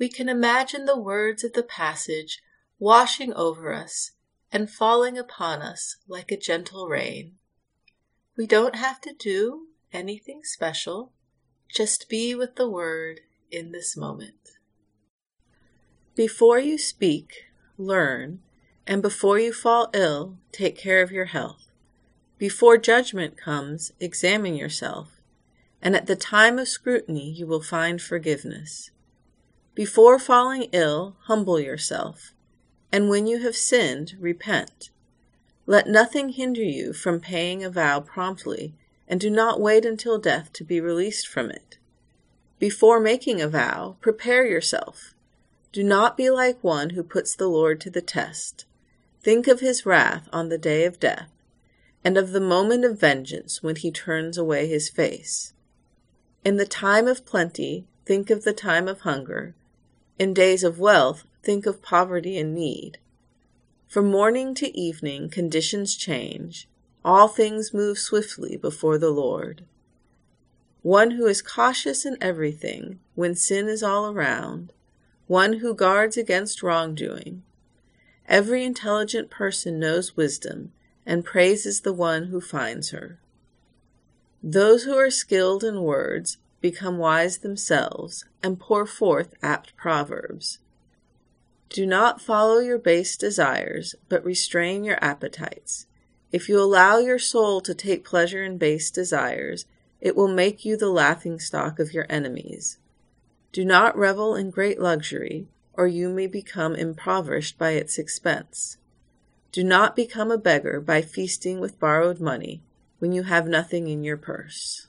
we can imagine the words of the passage washing over us and falling upon us like a gentle rain. We don't have to do anything special, just be with the word in this moment. Before you speak, learn, and before you fall ill, take care of your health. Before judgment comes, examine yourself, and at the time of scrutiny you will find forgiveness. Before falling ill, humble yourself, and when you have sinned, repent. Let nothing hinder you from paying a vow promptly, and do not wait until death to be released from it. Before making a vow, prepare yourself. Do not be like one who puts the Lord to the test. Think of his wrath on the day of death, and of the moment of vengeance when he turns away his face. In the time of plenty, think of the time of hunger in days of wealth, think of poverty and need. From morning to evening, conditions change. All things move swiftly before the Lord. One who is cautious in everything when sin is all around, one who guards against wrongdoing. Every intelligent person knows wisdom and praises the one who finds her. Those who are skilled in words become wise themselves, and pour forth apt proverbs. Do not follow your base desires, but restrain your appetites. If you allow your soul to take pleasure in base desires, it will make you the laughing stock of your enemies. Do not revel in great luxury, or you may become impoverished by its expense. Do not become a beggar by feasting with borrowed money when you have nothing in your purse.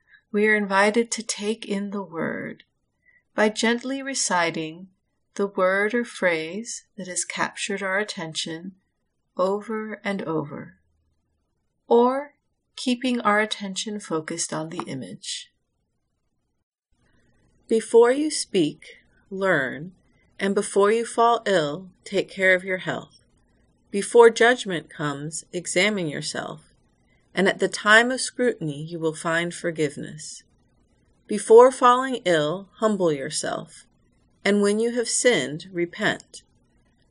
we are invited to take in the word by gently reciting the word or phrase that has captured our attention over and over, or keeping our attention focused on the image. Before you speak, learn, and before you fall ill, take care of your health. Before judgment comes, examine yourself, and at the time of scrutiny you will find forgiveness. Before falling ill, humble yourself, and when you have sinned, repent.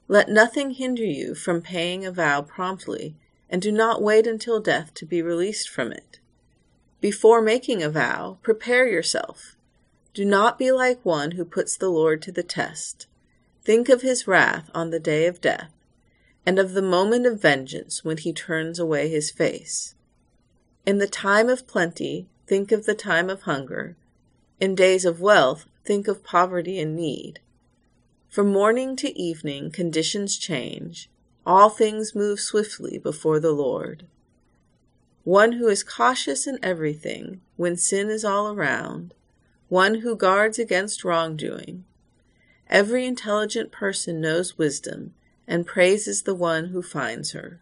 Let nothing hinder you from paying a vow promptly, and do not wait until death to be released from it. Before making a vow, prepare yourself. Do not be like one who puts the Lord to the test. Think of his wrath on the day of death, and of the moment of vengeance when he turns away his face. In the time of plenty, think of the time of hunger, in days of wealth, think of poverty and need. From morning to evening, conditions change. All things move swiftly before the Lord. One who is cautious in everything when sin is all around, one who guards against wrongdoing. Every intelligent person knows wisdom and praises the one who finds her.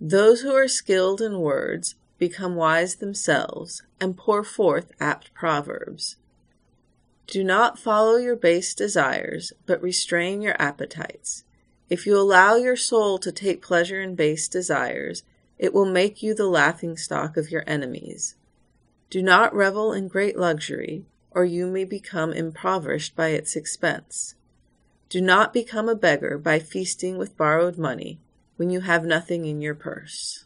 Those who are skilled in words become wise themselves, and pour forth apt proverbs. Do not follow your base desires, but restrain your appetites. If you allow your soul to take pleasure in base desires, it will make you the laughing stock of your enemies. Do not revel in great luxury, or you may become impoverished by its expense. Do not become a beggar by feasting with borrowed money when you have nothing in your purse.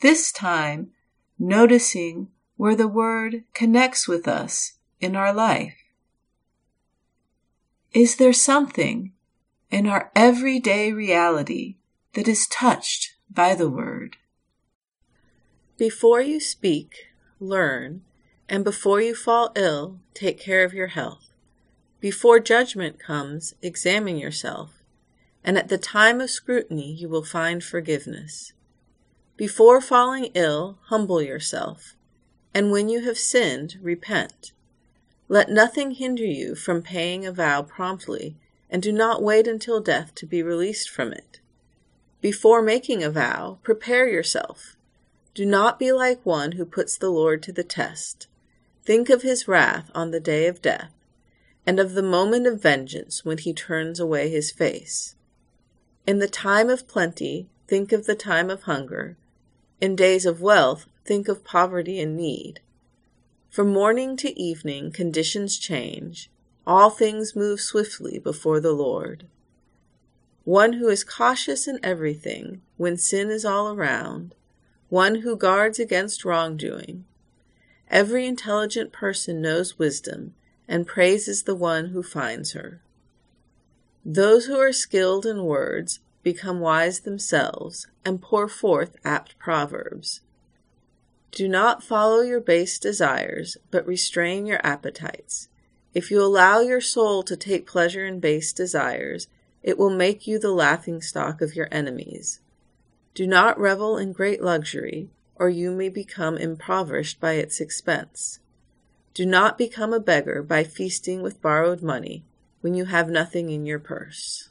this time, noticing where the Word connects with us in our life. Is there something in our everyday reality that is touched by the Word? Before you speak, learn, and before you fall ill, take care of your health. Before judgment comes, examine yourself, and at the time of scrutiny you will find forgiveness. Before falling ill, humble yourself, and when you have sinned, repent. Let nothing hinder you from paying a vow promptly, and do not wait until death to be released from it. Before making a vow, prepare yourself. Do not be like one who puts the Lord to the test. Think of his wrath on the day of death, and of the moment of vengeance when he turns away his face. In the time of plenty, think of the time of hunger. In days of wealth, think of poverty and need. From morning to evening, conditions change. All things move swiftly before the Lord. One who is cautious in everything when sin is all around, one who guards against wrongdoing. Every intelligent person knows wisdom and praises the one who finds her. Those who are skilled in words become wise themselves and pour forth apt proverbs. Do not follow your base desires, but restrain your appetites. If you allow your soul to take pleasure in base desires, it will make you the laughing stock of your enemies. Do not revel in great luxury, or you may become impoverished by its expense. Do not become a beggar by feasting with borrowed money when you have nothing in your purse.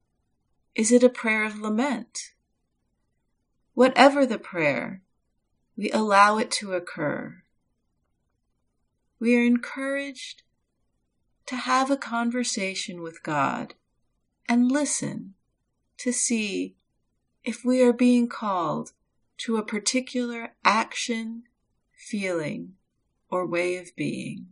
Is it a prayer of lament? Whatever the prayer, we allow it to occur. We are encouraged to have a conversation with God and listen to see if we are being called to a particular action, feeling, or way of being.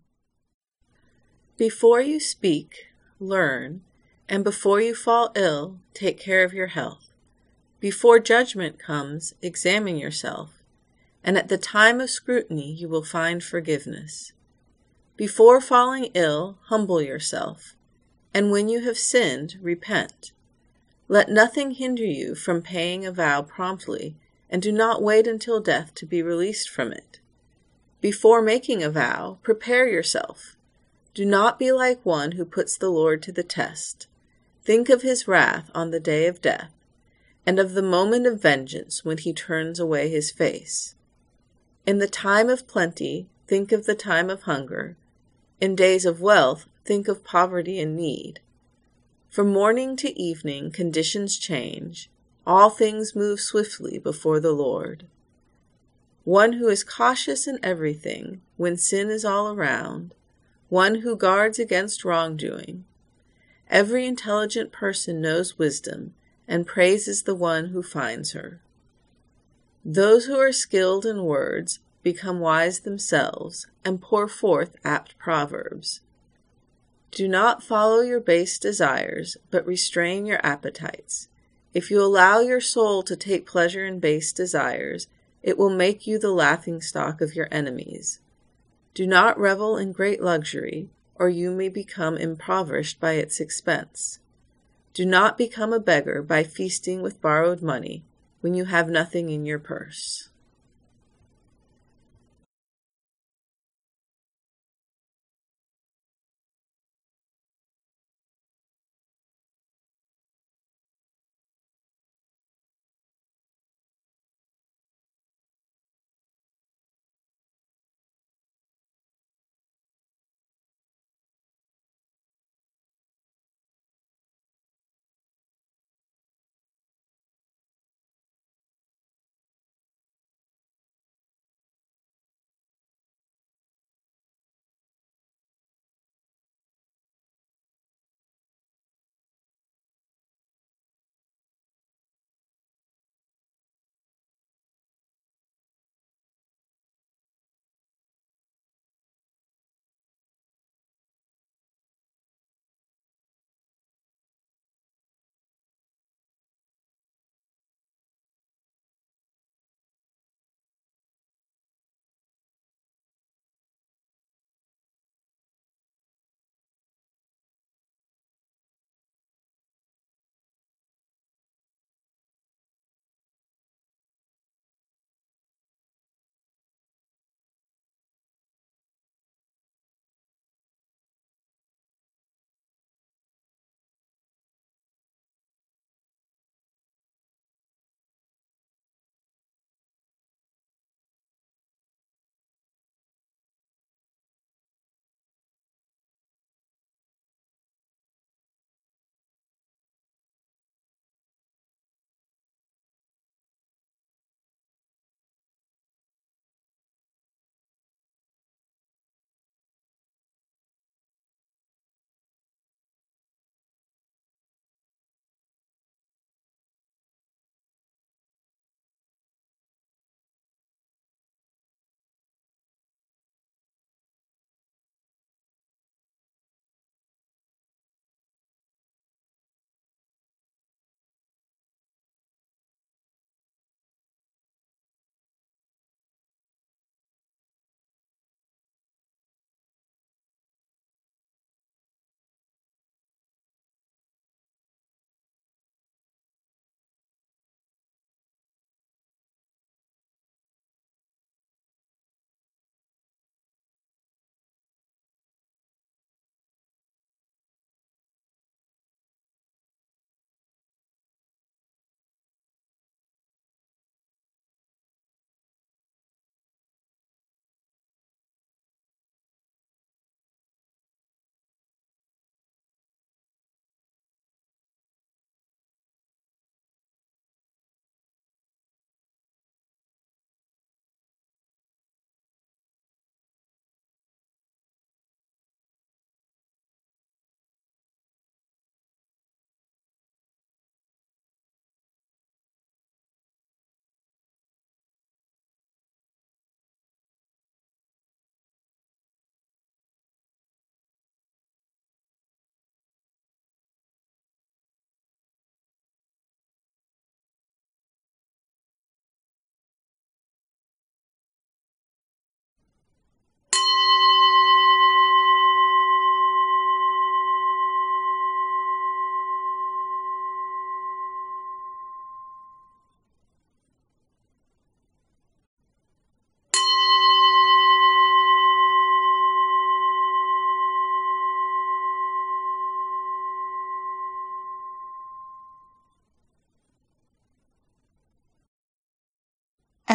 Before you speak, learn, and before you fall ill, take care of your health. Before judgment comes, examine yourself, and at the time of scrutiny you will find forgiveness. Before falling ill, humble yourself, and when you have sinned, repent. Let nothing hinder you from paying a vow promptly, and do not wait until death to be released from it. Before making a vow, prepare yourself. Do not be like one who puts the Lord to the test. Think of his wrath on the day of death, and of the moment of vengeance when he turns away his face. In the time of plenty, think of the time of hunger, in days of wealth, think of poverty and need. From morning to evening, conditions change. All things move swiftly before the Lord. One who is cautious in everything when sin is all around, one who guards against wrongdoing. Every intelligent person knows wisdom and praises the one who finds her. Those who are skilled in words become wise themselves, and pour forth apt proverbs. Do not follow your base desires, but restrain your appetites. If you allow your soul to take pleasure in base desires, it will make you the laughing stock of your enemies. Do not revel in great luxury, or you may become impoverished by its expense. Do not become a beggar by feasting with borrowed money when you have nothing in your purse.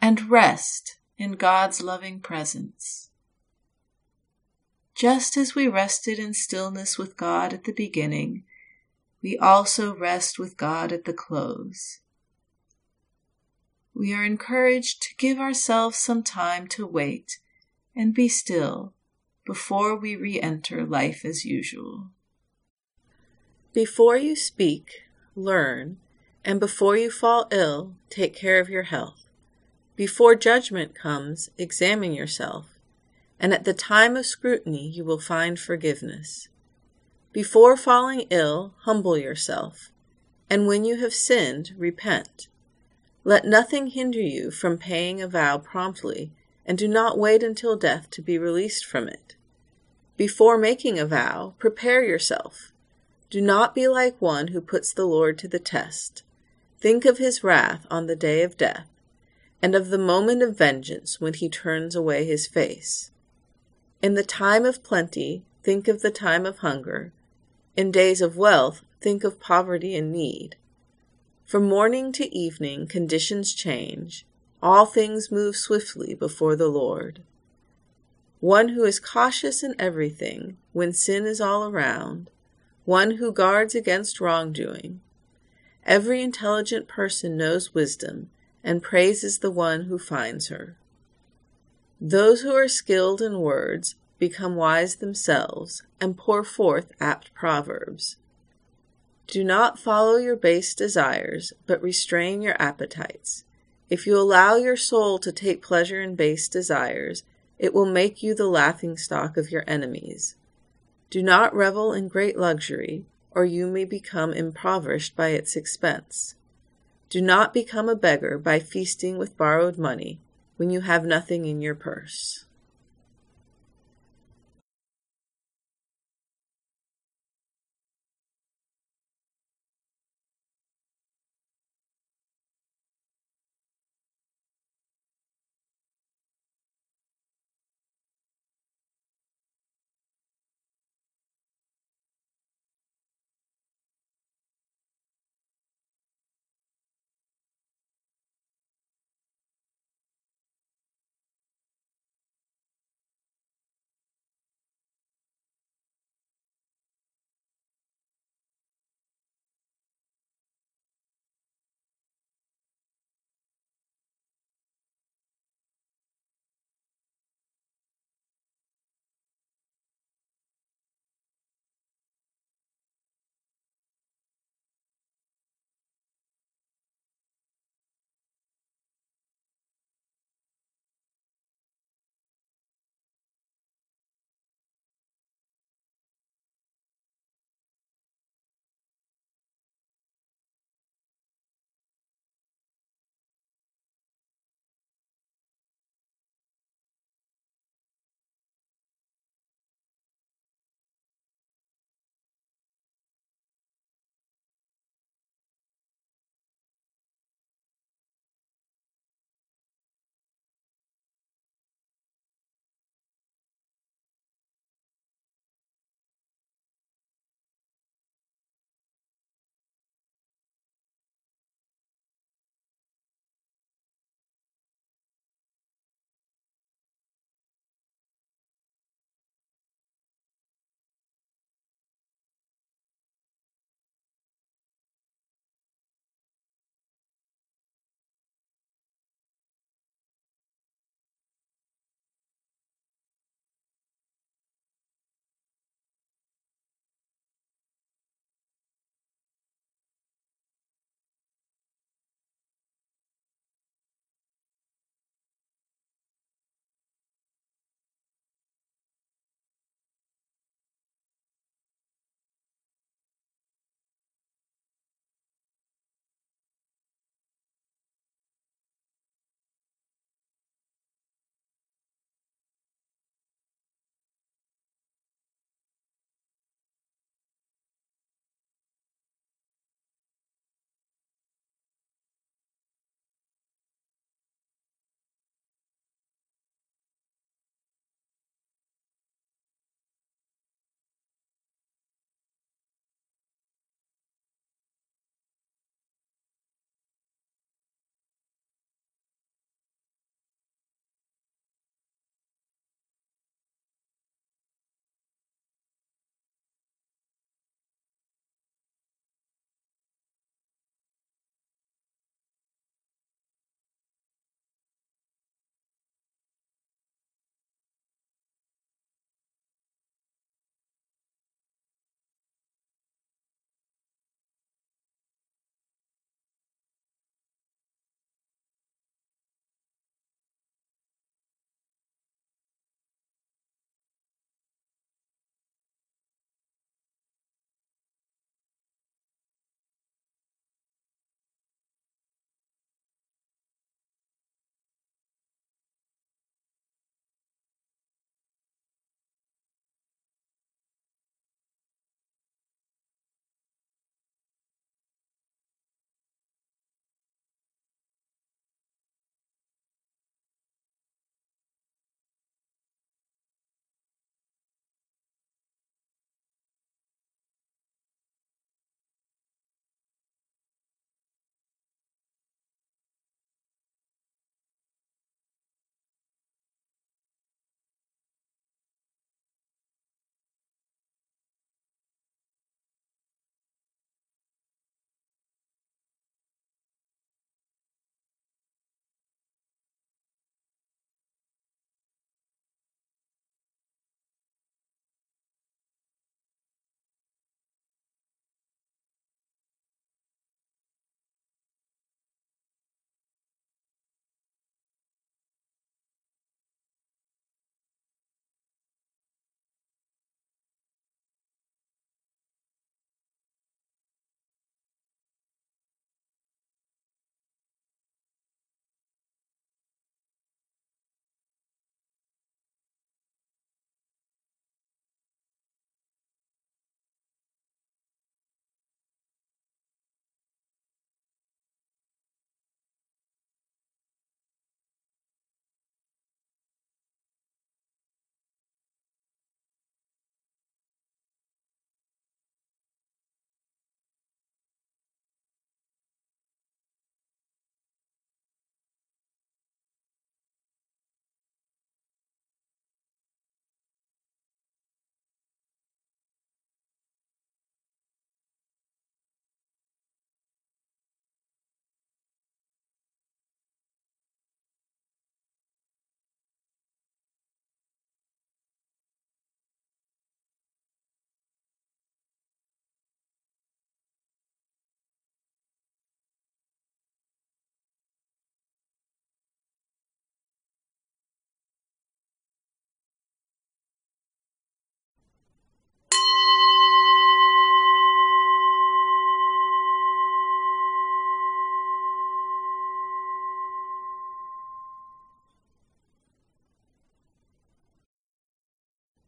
and rest in God's loving presence. Just as we rested in stillness with God at the beginning, we also rest with God at the close. We are encouraged to give ourselves some time to wait and be still before we re enter life as usual. Before you speak, learn, and before you fall ill, take care of your health. Before judgment comes, examine yourself, and at the time of scrutiny you will find forgiveness. Before falling ill, humble yourself, and when you have sinned, repent. Let nothing hinder you from paying a vow promptly, and do not wait until death to be released from it. Before making a vow, prepare yourself. Do not be like one who puts the Lord to the test. Think of his wrath on the day of death and of the moment of vengeance when he turns away his face. In the time of plenty, think of the time of hunger. In days of wealth, think of poverty and need. From morning to evening, conditions change. All things move swiftly before the Lord. One who is cautious in everything when sin is all around, one who guards against wrongdoing. Every intelligent person knows wisdom and praises the one who finds her. Those who are skilled in words become wise themselves and pour forth apt proverbs. Do not follow your base desires, but restrain your appetites. If you allow your soul to take pleasure in base desires, it will make you the laughing stock of your enemies. Do not revel in great luxury, or you may become impoverished by its expense. Do not become a beggar by feasting with borrowed money when you have nothing in your purse.